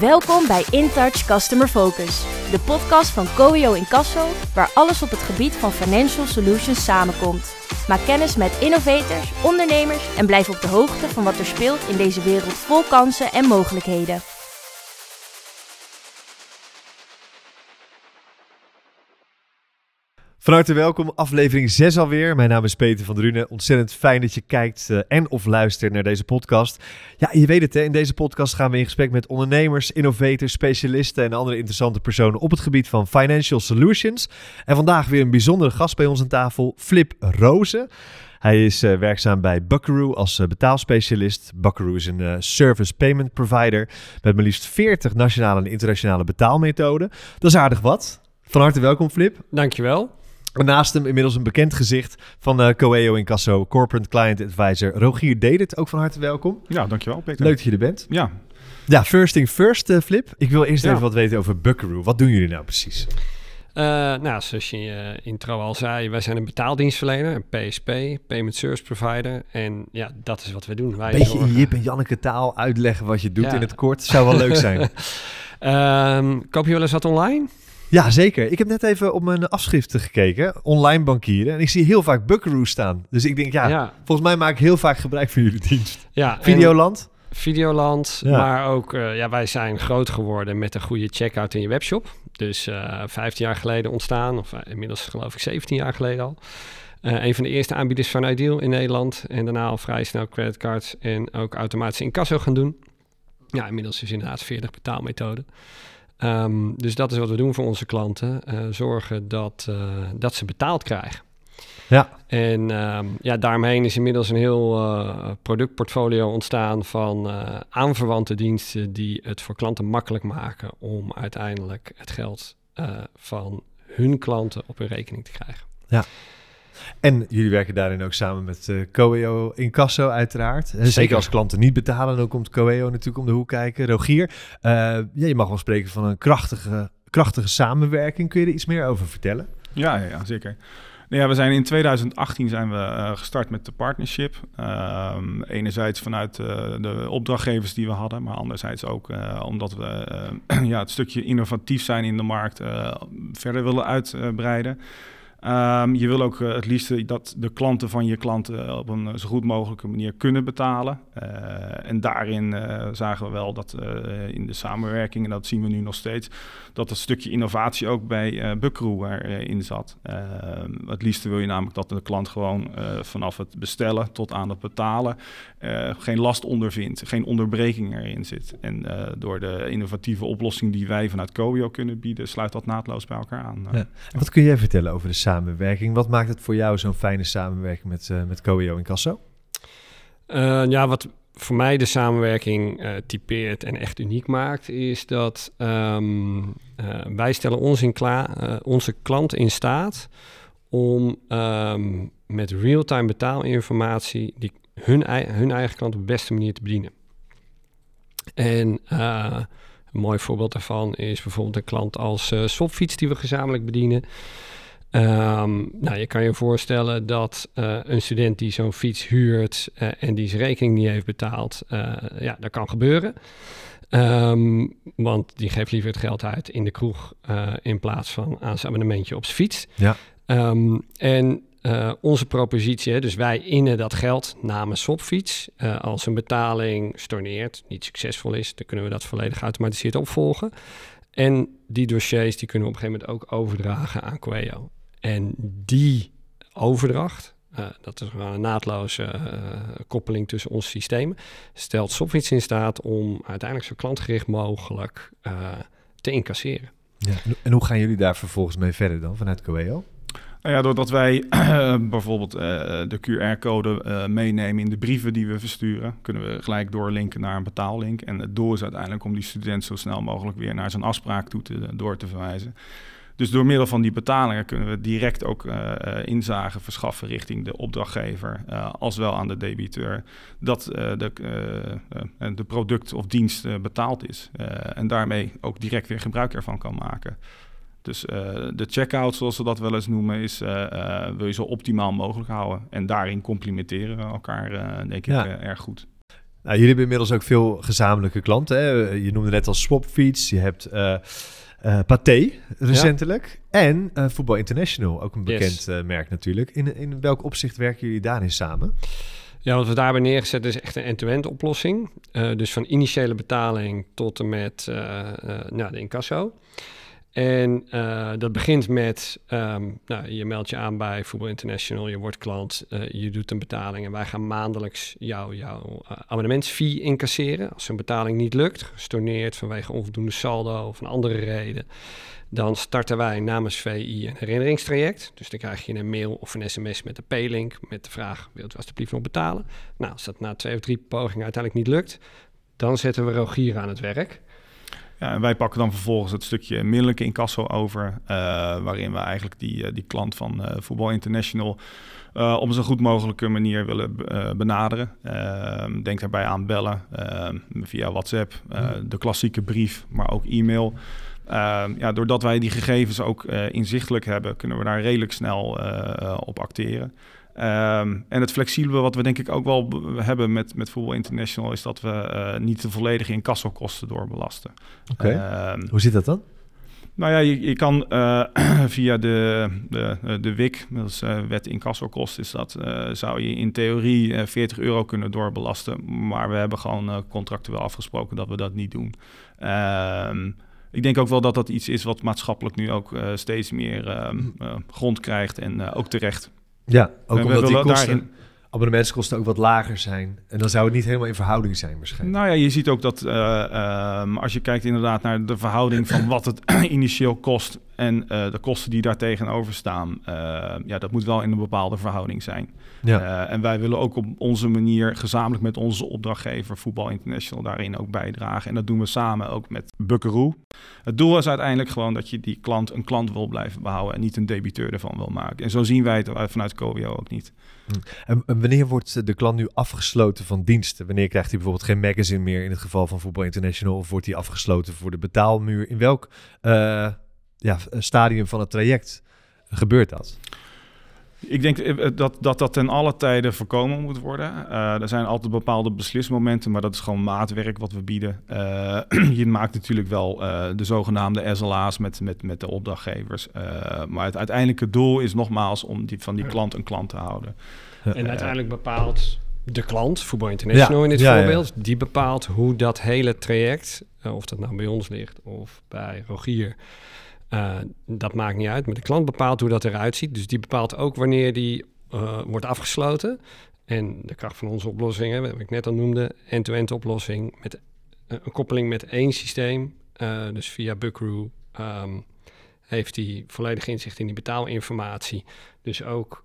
Welkom bij InTouch Customer Focus, de podcast van Coeo Incasso, waar alles op het gebied van financial solutions samenkomt. Maak kennis met innovators, ondernemers en blijf op de hoogte van wat er speelt in deze wereld vol kansen en mogelijkheden. Van harte welkom, aflevering 6 alweer. Mijn naam is Peter van Drunen. Ontzettend fijn dat je kijkt uh, en of luistert naar deze podcast. Ja, je weet het hè, in deze podcast gaan we in gesprek met ondernemers, innovators, specialisten en andere interessante personen op het gebied van financial solutions. En vandaag weer een bijzondere gast bij ons aan tafel, Flip Rozen. Hij is uh, werkzaam bij Buckaroo als uh, betaalspecialist. Buckaroo is een service payment provider met maar liefst 40 nationale en internationale betaalmethoden. Dat is aardig wat. Van harte welkom, Flip. Dankjewel. Naast hem inmiddels een bekend gezicht van uh, Coeo Incasso, Corporate Client Advisor, Rogier Dedet. Ook van harte welkom. Ja, dankjewel Peter. Leuk dat je er bent. Ja. Ja, first thing first, uh, Flip. Ik wil eerst ja. even wat weten over Buckaroo. Wat doen jullie nou precies? Uh, nou, zoals je in je intro al zei, wij zijn een betaaldienstverlener, een PSP, Payment Service Provider. En ja, dat is wat we doen. Wij Beetje in Jip en Janneke taal uitleggen wat je doet ja. in het kort. Zou wel leuk zijn. um, koop je wel eens wat online? Ja, zeker. Ik heb net even op mijn afschriften gekeken, online bankieren. En ik zie heel vaak Buckaroo staan. Dus ik denk, ja, ja. volgens mij maak ik heel vaak gebruik van jullie dienst. Ja, Videoland? Videoland, ja. maar ook, uh, ja, wij zijn groot geworden met een goede checkout in je webshop. Dus uh, 15 jaar geleden ontstaan, of uh, inmiddels geloof ik 17 jaar geleden al. Een van de eerste aanbieders van Ideal in Nederland. En daarna al vrij snel creditcards en ook automatische incasso gaan doen. Ja, inmiddels is inderdaad 40 betaalmethoden. Um, dus dat is wat we doen voor onze klanten. Uh, zorgen dat, uh, dat ze betaald krijgen. Ja. En um, ja, daaromheen is inmiddels een heel uh, productportfolio ontstaan van aanverwante diensten die het voor klanten makkelijk maken om uiteindelijk het geld van hun klanten op hun rekening te krijgen. Ja. En jullie werken daarin ook samen met uh, Coeo Incasso uiteraard. Zeker. Zeker als klanten niet betalen, dan komt Coeo natuurlijk om de hoek kijken. Rogier, uh, ja, je mag wel spreken van een krachtige, krachtige samenwerking. Kun je er iets meer over vertellen? Ja, ja, ja zeker. Ja, we zijn in 2018 zijn we uh, gestart met de partnership. Um, enerzijds vanuit uh, de opdrachtgevers die we hadden, maar anderzijds ook omdat we ja, het stukje innovatief zijn in de markt verder willen uitbreiden. Um, je wil ook uh, het liefst dat de klanten van je klanten op een zo goed mogelijke manier kunnen betalen. Uh, en daarin uh, zagen we wel dat in de samenwerking, en dat zien we nu nog steeds, dat het stukje innovatie ook bij Buckaroo erin zat. Ehm, het liefste wil je namelijk dat de klant gewoon vanaf het bestellen tot aan het betalen geen last ondervindt, geen onderbreking erin zit. En door de innovatieve oplossing die wij vanuit Cobio kunnen bieden, sluit dat naadloos bij elkaar aan. Ja. Wat kun jij vertellen over de samenwerking. Wat maakt het voor jou zo'n fijne samenwerking met, uh, met Coeo en Casso? Uh, ja, wat voor mij de samenwerking uh, typeert en echt uniek maakt, is dat um, wij stellen ons in klaar, onze klant in staat om um, met real-time betaalinformatie die hun, hun eigen klant op de beste manier te bedienen. En een mooi voorbeeld daarvan is bijvoorbeeld een klant als uh, Swapfiets die we gezamenlijk bedienen. Um, nou, je kan je voorstellen dat uh, een student die zo'n fiets huurt uh, en die zijn rekening niet heeft betaald, uh, ja, dat kan gebeuren. Um, want die geeft liever het geld uit in de kroeg in plaats van aan zijn abonnementje op zijn fiets. Ja. Um, en onze propositie, hè, dus wij innen dat geld namens Swapfiets. als een betaling storneert, niet succesvol is, dan kunnen we dat volledig geautomatiseerd opvolgen. En die dossiers die kunnen we op een gegeven moment ook overdragen aan Coeo. En die overdracht, uh, dat is een naadloze uh, koppeling tussen onze systemen, stelt Sopwits in staat om uiteindelijk zo klantgericht mogelijk uh, te incasseren. Ja, en hoe gaan jullie daar vervolgens mee verder dan vanuit Coeo? Nou ja, doordat wij bijvoorbeeld de QR-code meenemen in de brieven die we versturen, kunnen we gelijk doorlinken naar een betaallink. En het doel is uiteindelijk om die student zo snel mogelijk weer naar zijn afspraak toe te, door te verwijzen. Dus door middel van die betalingen kunnen we direct ook uh, inzage verschaffen richting de opdrachtgever, uh, als wel aan de debiteur, dat uh, de, de product of dienst betaald is. en daarmee ook direct weer gebruik ervan kan maken. Dus de checkout, zoals we dat wel eens noemen, is wil je zo optimaal mogelijk houden. En daarin complementeren we elkaar, denk ja. ik, erg goed. jullie hebben inmiddels ook veel gezamenlijke klanten. Hè? Je noemde net al Swapfeeds, je hebt uh, Pathé recentelijk en uh, Voetbal International, ook een bekend yes. merk natuurlijk. In, in welk opzicht werken jullie daarin samen? Ja, wat we daarbij neergezet is echt een end-to-end oplossing. dus van initiële betaling tot en met nou, de incasso. En uh, dat begint met, um, nou, je meldt je aan bij Voetbal International, je wordt klant, uh, je doet een betaling en wij gaan maandelijks jou, jouw uh, abonnementsfee incasseren. Als een betaling niet lukt, gestorneerd vanwege onvoldoende saldo of een andere reden, dan starten wij namens VI een herinneringstraject. Dus dan krijg je een mail of een sms met de P-link met de vraag, wilt u alsjeblieft nog betalen? Nou, als dat na twee of drie pogingen uiteindelijk niet lukt, dan zetten we Rogier aan het werk. Ja, en wij pakken dan vervolgens het stukje middellijke incasso over, uh, waarin we eigenlijk die, uh, die klant van uh, Voetbal International op een zo goed mogelijke manier willen benaderen. Ehm, denk daarbij aan bellen ehm, via WhatsApp, de klassieke brief, maar ook e-mail. Ehm, ja, doordat wij die gegevens ook inzichtelijk hebben, kunnen we daar redelijk snel op acteren. Um, en het flexibele wat we denk ik ook wel hebben met, met Voetbal International... is dat we uh, niet de volledige incassokosten doorbelasten. Oké, okay. um, hoe zit dat dan? Nou ja, je, je kan uh, via de, de, de WIC, dat is uh, wet incassokosten, is dat, zou je in theorie 40 euro kunnen doorbelasten. Maar we hebben gewoon contractueel afgesproken dat we dat niet doen. Um, ik denk ook wel dat dat iets is wat maatschappelijk nu ook steeds meer grond krijgt en ook terecht. Ja, ook omdat die kosten, daarin... abonnementskosten ook wat lager zijn. En dan zou het niet helemaal in verhouding zijn waarschijnlijk. Nou ja, je ziet ook dat uh, um, als je kijkt inderdaad naar de verhouding van wat het initieel kost en uh, de kosten die daar tegenover staan, uh, ja, dat moet wel in een bepaalde verhouding zijn. Ja. Uh, en wij willen ook op onze manier gezamenlijk met onze opdrachtgever Voetbal International daarin ook bijdragen. En dat doen we samen ook met Buckaroo. Het doel is uiteindelijk gewoon dat je die klant een klant wil blijven behouden en niet een debiteur ervan wil maken. En zo zien wij het vanuit Covio ook niet. Hm. En wanneer wordt de klant nu afgesloten van diensten? Wanneer krijgt hij bijvoorbeeld geen magazine meer in het geval van Voetbal International? Of wordt hij afgesloten voor de betaalmuur? In welk ja, stadium van het traject gebeurt dat? Ik denk eh, dat, dat dat ten alle tijden voorkomen moet worden. Uh, er zijn altijd bepaalde beslismomenten, maar dat is gewoon maatwerk wat we bieden. Uh, je maakt natuurlijk wel uh, de zogenaamde SLA's met, met, met de opdrachtgevers. maar het uiteindelijke doel is nogmaals om die, van die klant een klant te houden. En uiteindelijk bepaalt de klant, Voetbal International ja, in dit ja, voorbeeld, ja. die bepaalt hoe dat hele traject, of dat nou bij ons ligt of bij Rogier, uh, dat maakt niet uit, maar de klant bepaalt hoe dat eruit ziet. Dus die bepaalt ook wanneer die uh, wordt afgesloten. En de kracht van onze oplossingen, wat ik net al noemde, end-to-end oplossing met uh, een koppeling met één systeem. dus via Buckaroo um, heeft hij volledig inzicht in die betaalinformatie. Dus ook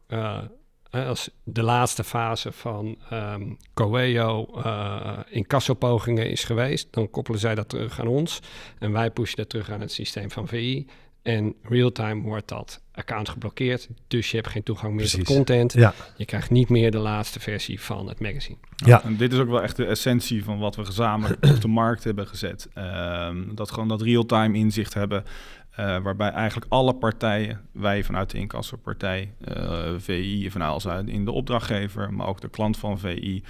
als de laatste fase van um, Coeo uh, in kassopogingen is geweest, dan koppelen zij dat terug aan ons. En wij pushen dat terug aan het systeem van VI. En real-time wordt dat account geblokkeerd. Dus je hebt geen toegang meer tot content. Ja. Je krijgt niet meer de laatste versie van het magazine. Ja. En dit is ook wel echt de essentie van wat we gezamenlijk op de markt hebben gezet. Um, dat gewoon dat real-time inzicht hebben. Uh, waarbij eigenlijk alle partijen, wij vanuit de incassopartij, uh, VI vanuit in de opdrachtgever, maar ook de klant van VI,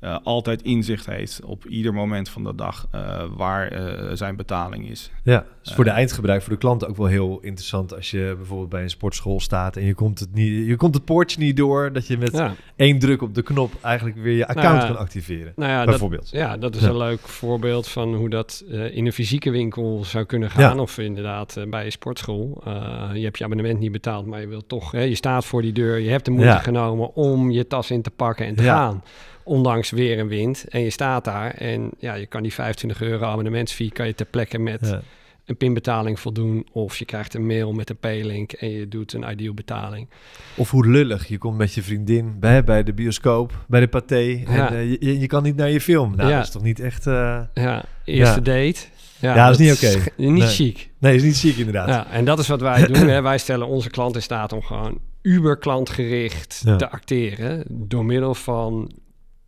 uh, altijd inzicht heeft op ieder moment van de dag uh, waar uh, zijn betaling is. Ja, dus voor de eindgebruik, voor de klant ook wel heel interessant als je bijvoorbeeld bij een sportschool staat en je komt het, niet, je komt het poortje niet door, dat je met ja. één druk op de knop eigenlijk weer je account nou ja, kan activeren. Nou ja, bijvoorbeeld. Dat, ja, dat is een leuk voorbeeld van hoe dat in een fysieke winkel zou kunnen gaan, of inderdaad bij een sportschool. je hebt je abonnement niet betaald, maar je wilt toch, hè, je staat voor die deur, je hebt de moeite genomen om je tas in te pakken en te gaan ondanks weer en wind. En je staat daar en ja, je kan die 25 euro abonnementsfee kan je ter plekke met ja. een pinbetaling voldoen. Of je krijgt een mail met een P-link en je doet een ideal betaling. Of hoe lullig, je komt met je vriendin bij, bij de bioscoop, bij de paté ja. en uh, je, je kan niet naar je film. Nou, ja. dat is toch niet echt... Uh... Ja, eerste date. Ja, ja, dat is niet oké. Okay. Niet nee. chic. Nee, is niet chic inderdaad. Ja, en dat is wat wij doen. Hè. Wij stellen onze klant in staat om gewoon uber klantgericht ja. te acteren door middel van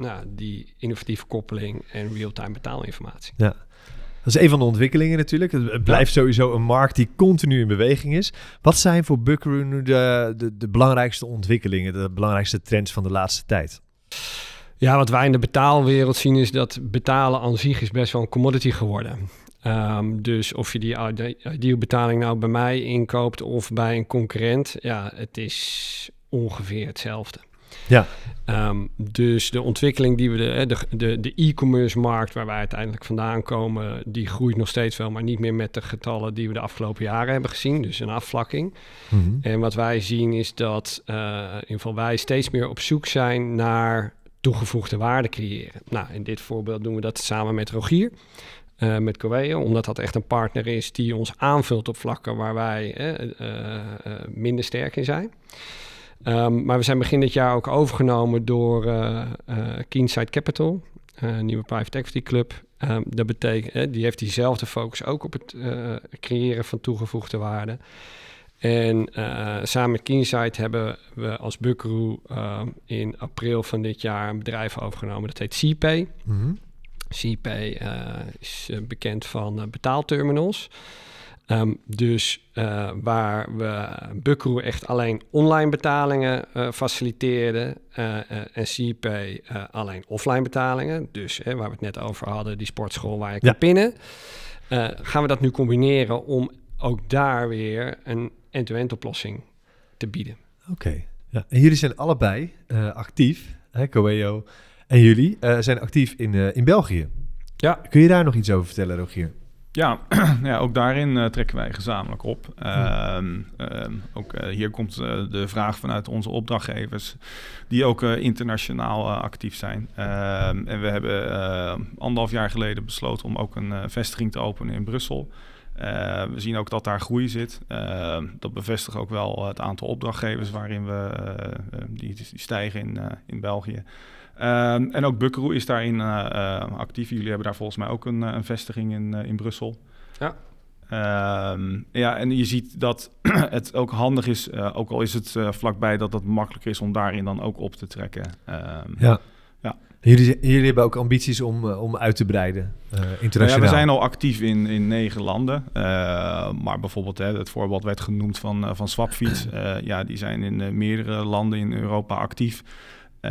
nou, die innovatieve koppeling en real-time betaalinformatie. Ja. Dat is een van de ontwikkelingen natuurlijk. Het blijft sowieso een markt die continu in beweging is. Wat zijn voor Buckaroo nu de, de, de belangrijkste ontwikkelingen, de belangrijkste trends van de laatste tijd? Ja, wat wij in de betaalwereld zien is dat betalen aan zich is best wel een commodity geworden. Um, dus of je die ideal betaling nou bij mij inkoopt of bij een concurrent, ja, het is ongeveer hetzelfde. Ja. Um, dus de ontwikkeling die we de, de, de e-commerce markt waar wij uiteindelijk vandaan komen, die groeit nog steeds wel, maar niet meer met de getallen die we de afgelopen jaren hebben gezien. Dus een afvlakking. -hmm. En wat wij zien is dat uh, in ieder geval wij steeds meer op zoek zijn naar toegevoegde waarde creëren. Nou, in dit voorbeeld doen we dat samen met Rogier. Uh, met Coeo, omdat dat echt een partner is die ons aanvult op vlakken waar wij uh, minder sterk in zijn. Um, maar we zijn begin dit jaar ook overgenomen door Keenside Capital, een nieuwe private equity club. Um, dat betekent, die heeft diezelfde focus ook op het creëren van toegevoegde waarde. En samen met Keenside hebben we als Buckaroo in april van dit jaar een bedrijf overgenomen. Dat heet CPay. Mm -hmm. Uh, is uh, bekend van uh, betaalterminals. Um, dus waar we Buckaroo echt alleen online betalingen faciliteerden en CPay alleen offline betalingen. Dus waar we het net over hadden, die sportschool waar je ja. kan pinnen. gaan we dat nu combineren om ook daar weer een end-to-end oplossing te bieden. Oké, okay. ja. en jullie zijn allebei actief, hè, Coeo en jullie uh, zijn actief in, uh, in België. Ja. Kun je daar nog iets over vertellen, Rogier? Ja, ja ook daarin uh, trekken wij gezamenlijk op. Hmm. ook hier komt de vraag vanuit onze opdrachtgevers, die ook internationaal actief zijn. Ehm, en we hebben anderhalf jaar geleden besloten om ook een vestiging te openen in Brussel. We zien ook dat daar groei zit. Dat bevestigt ook wel het aantal opdrachtgevers waarin we die, die, stijgen in, in België. Um, en ook Buckaroo is daarin uh, actief. Jullie hebben daar volgens mij ook een, een vestiging in, in Brussel. Ja. Um, ja, en je ziet dat het ook handig is, ook al is het vlakbij, dat het makkelijker is om daarin dan ook op te trekken. Um, ja. ja. Jullie, jullie hebben ook ambities om, om uit te breiden, internationaal? Ja, we zijn al actief in, in negen landen. maar bijvoorbeeld hè, het voorbeeld werd genoemd van, van Swapfiets. ja, die zijn in meerdere landen in Europa actief. Uh,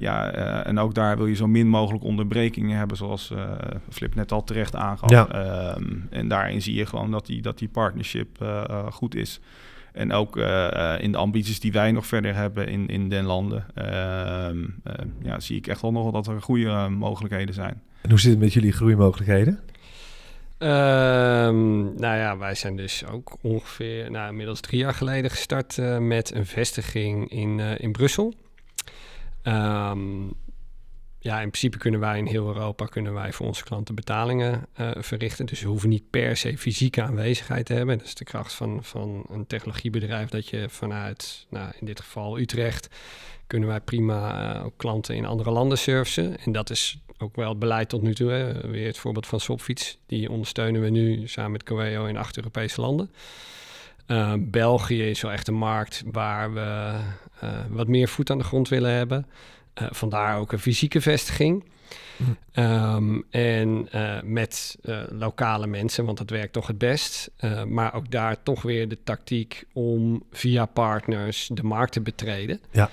ja, uh, en ook daar wil je zo min mogelijk onderbrekingen hebben, zoals uh, Flip net al terecht aangaf. Ja. Um, en daarin zie je gewoon dat die, dat die partnership goed is. En ook in de ambities die wij nog verder hebben in, in den landen, ehm, ja, zie ik echt wel nog dat er goede mogelijkheden zijn. En hoe zit het met jullie groeimogelijkheden? Um, nou ja, wij zijn dus ook ongeveer nou, inmiddels drie jaar geleden gestart met een vestiging in, in Brussel. Um, ja, in principe kunnen wij in heel Europa kunnen wij voor onze klanten betalingen uh, verrichten. Dus we hoeven niet per se fysieke aanwezigheid te hebben. Dat is de kracht van, van een technologiebedrijf dat je vanuit, nou, in dit geval Utrecht, kunnen wij prima ook klanten in andere landen servicen. En dat is ook wel het beleid tot nu toe. Hè. Weer het voorbeeld van Swapfiets. Die ondersteunen we nu samen met Coeo in acht Europese landen. Uh, België is wel echt een markt waar we uh, wat meer voet aan de grond willen hebben. Uh, vandaar ook een fysieke vestiging. Mm. Um, en met lokale mensen, want dat werkt toch het best. maar ook daar toch weer de tactiek om via partners de markt te betreden. Ja.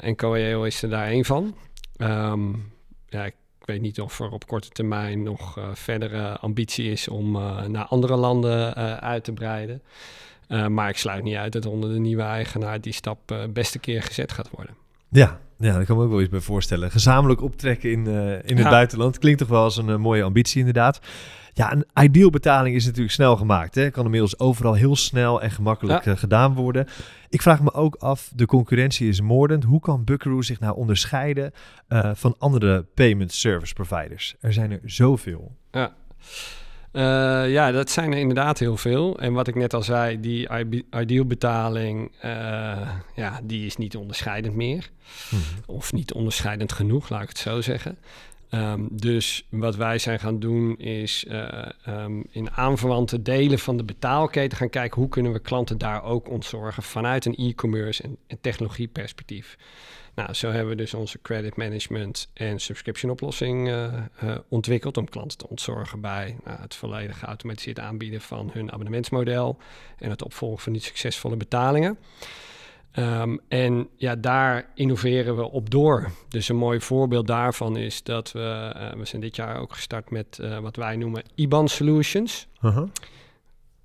en Coeo is er daar één van. Um, ja, ik weet niet of er op korte termijn nog verdere ambitie is om naar andere landen uit te breiden. Uh, maar ik sluit niet uit dat onder de nieuwe eigenaar die stap uh, beste keer gezet gaat worden. Ja, ja, daar kan me ook wel iets bij voorstellen. Gezamenlijk optrekken in, uh, in het ja. buitenland klinkt toch wel als een mooie ambitie inderdaad. Ja, een ideal betaling is natuurlijk snel gemaakt. Hè? Kan inmiddels overal heel snel en gemakkelijk ja. gedaan worden. Ik vraag me ook af, de concurrentie is moordend. Hoe kan Buckaroo zich nou onderscheiden van andere payment service providers? Er zijn er zoveel. Ja. Uh, ja, dat zijn er inderdaad heel veel. En wat ik net al zei, die ideal betaling, uh, ja, die is niet onderscheidend meer. Mm -hmm. Of niet onderscheidend genoeg, laat ik het zo zeggen. Um, dus wat wij zijn gaan doen is uh, um, in aanverwante delen van de betaalketen gaan kijken hoe kunnen we klanten daar ook ontzorgen vanuit een e-commerce en, en technologieperspectief. Nou, zo hebben we dus onze credit management en subscription oplossing uh, uh, ontwikkeld om klanten te ontzorgen bij nou, het volledig geautomatiseerd aanbieden van hun abonnementsmodel en het opvolgen van niet succesvolle betalingen. Ehm, en ja, daar innoveren we op door. Dus een mooi voorbeeld daarvan is dat we, uh, we zijn dit jaar ook gestart met wat wij noemen IBAN Solutions.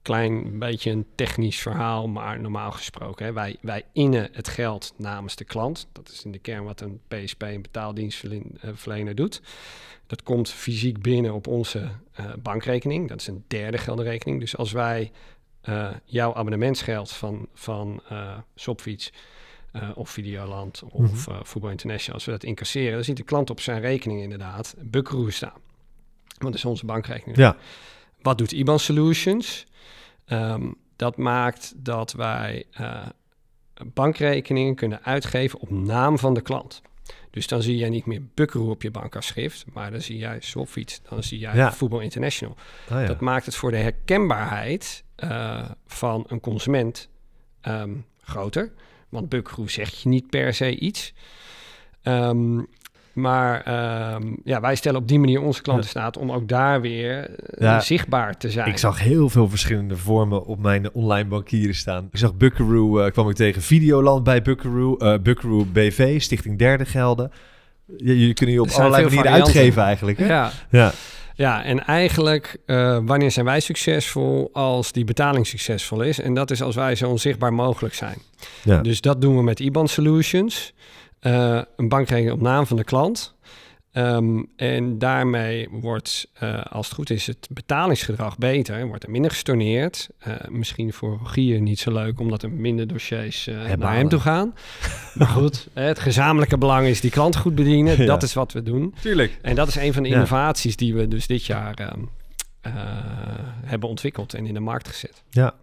Klein beetje een technisch verhaal, maar normaal gesproken. Hè, wij, wij innen het geld namens de klant. Dat is in de kern wat een PSP, een betaaldienstverlener, doet. Dat komt fysiek binnen op onze uh, bankrekening. Dat is een derde geldenrekening. Dus als wij uh, jouw abonnementsgeld van, van uh, Shopfiets uh, of Videoland of mm -hmm. Voetbal International, als we dat incasseren, dan ziet de klant op zijn rekening inderdaad Buckaroo staan. Want dat is onze bankrekening. Ja. Wat doet IBAN Solutions? Um, dat maakt dat wij bankrekeningen kunnen uitgeven op naam van de klant. Dus dan zie jij niet meer Buckaroo op je bankafschrift, maar dan zie jij Swapfiets, dan zie jij Ja. Voetbal International. Ah, ja. Dat maakt het voor de herkenbaarheid eh, van een consument ehm, groter. Want Buckaroo zegt je niet per se iets. Ehm, maar ehm, ja, wij stellen op die manier onze klanten staat om ook daar weer eh, Ja. zichtbaar te zijn. Ik zag heel veel verschillende vormen op mijn online bankieren staan. Ik zag Buckaroo, eh, kwam ik tegen Videoland bij Buckaroo, eh Buckaroo BV, Stichting Derde Gelden. Jullie kunnen je op Er allerlei manieren varianten. uitgeven eigenlijk. Hè? Ja, Ja. Ja, en eigenlijk, wanneer zijn wij succesvol als die betaling succesvol is? En dat is als wij zo onzichtbaar mogelijk zijn. Ja. Dus dat doen we met IBAN Solutions. Eh, een bankrekening op naam van de klant. Ehm, en daarmee wordt, eh, als het goed is, het betalingsgedrag beter. Wordt er minder gestorneerd. Eh, misschien voor Rogier niet zo leuk, omdat er minder dossiers eh, naar hem toe gaan. Maar goed, het gezamenlijke belang is die klant goed bedienen. Ja. Dat is wat we doen. Tuurlijk. En dat is een van de Ja. innovaties die we dus dit jaar ehm, eh, hebben ontwikkeld en in de markt gezet. Ja.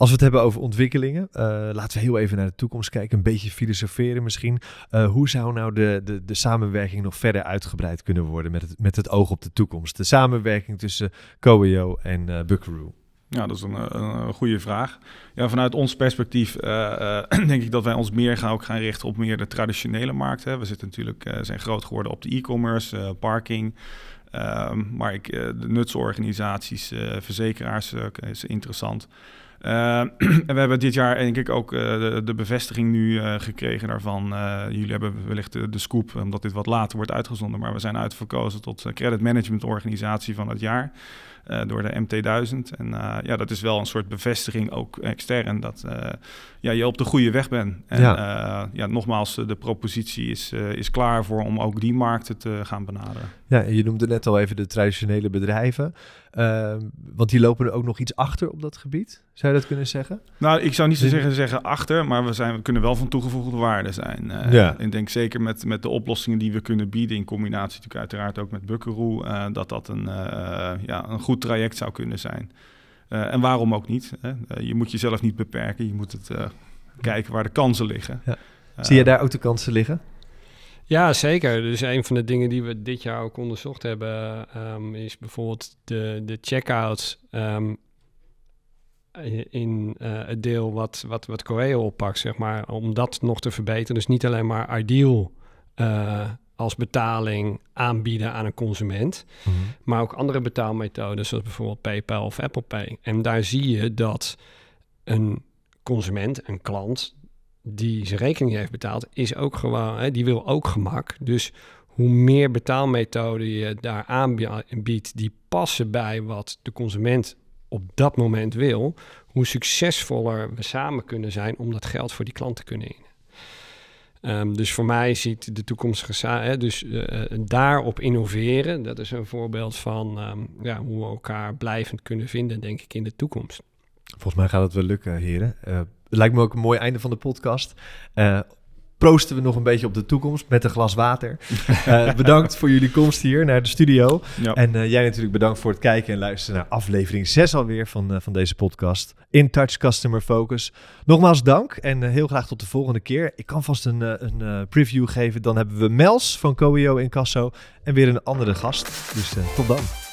Als we het hebben over ontwikkelingen, eh, laten we heel even naar de toekomst kijken. Een beetje filosoferen misschien. Eh, hoe zou nou de, de, de samenwerking nog verder uitgebreid kunnen worden met het, met het oog op de toekomst? De samenwerking tussen Coeo en eh Buckaroo. Ja, dat is een, een, goede vraag. Ja, vanuit ons perspectief denk ik dat wij ons meer gaan, ook gaan richten op meer de traditionele markt. Hè. We zitten natuurlijk, zijn groot geworden op de e-commerce, eh, parking. Ehm, maar ik, de nutsorganisaties, verzekeraars is interessant. Eh, en we hebben dit jaar denk ik ook eh, de, de bevestiging nu eh, gekregen daarvan. Jullie hebben wellicht de, de scoop, omdat dit wat later wordt uitgezonden. Maar we zijn uitverkozen tot credit management organisatie van het jaar eh, door de MT1000. En eh, ja, dat is wel een soort bevestiging, ook extern, dat eh, ja, je op de goede weg bent. En Ja. ja, nogmaals, de propositie is, is klaar voor om ook die markten te gaan benaderen. Ja, en je noemde net al even de traditionele bedrijven. Eh, want die lopen er ook nog iets achter op dat gebied. Zou je dat kunnen zeggen? Nou, ik zou niet zo zeggen, zeggen achter, maar we, zijn, we kunnen wel van toegevoegde waarde zijn. Eh, Ja. Ik denk zeker met, met de oplossingen die we kunnen bieden, in combinatie natuurlijk uiteraard ook met Buckaroo, dat dat een, ja, een goed traject zou kunnen zijn. Eh, en waarom ook niet? Hè? Eh, je moet jezelf niet beperken, je moet het eh, kijken waar de kansen liggen. Ja. Zie je daar ook de kansen liggen? Ja, zeker. Dus een van de dingen die we dit jaar ook onderzocht hebben, ehm, is bijvoorbeeld de, de checkout ehm, in eh, het deel wat, wat, wat Coreo oppakt, zeg maar, om dat nog te verbeteren. Dus niet alleen maar ideal eh, als betaling aanbieden aan een consument, maar ook andere betaalmethoden, zoals bijvoorbeeld PayPal of Apple Pay. En daar zie je dat een consument, een klant, die zijn rekening heeft betaald, is ook gewoon, hè, die wil ook gemak. Dus hoe meer betaalmethoden je daar aanbiedt die passen bij wat de consument op dat moment wil, hoe succesvoller we samen kunnen zijn om dat geld voor die klant te kunnen innen. Ehm, dus voor mij ziet de toekomstige za- hè, dus eh, daarop innoveren, dat is een voorbeeld van ehm, ja, hoe we elkaar blijvend kunnen vinden, denk ik, in de toekomst. Volgens mij gaat het wel lukken, heren. Eh, het lijkt me ook een mooi einde van de podcast. Proosten we nog een beetje op de toekomst met een glas water. Eh, bedankt voor jullie komst hier naar de studio. Ja. En eh, jij natuurlijk bedankt voor het kijken en luisteren naar aflevering 6 alweer van, eh, van deze podcast. In Touch Customer Focus. Nogmaals dank en heel graag tot de volgende keer. Ik kan vast een, een preview geven. Dan hebben we Mels van Coeo in Casso en weer een andere gast. Dus tot dan.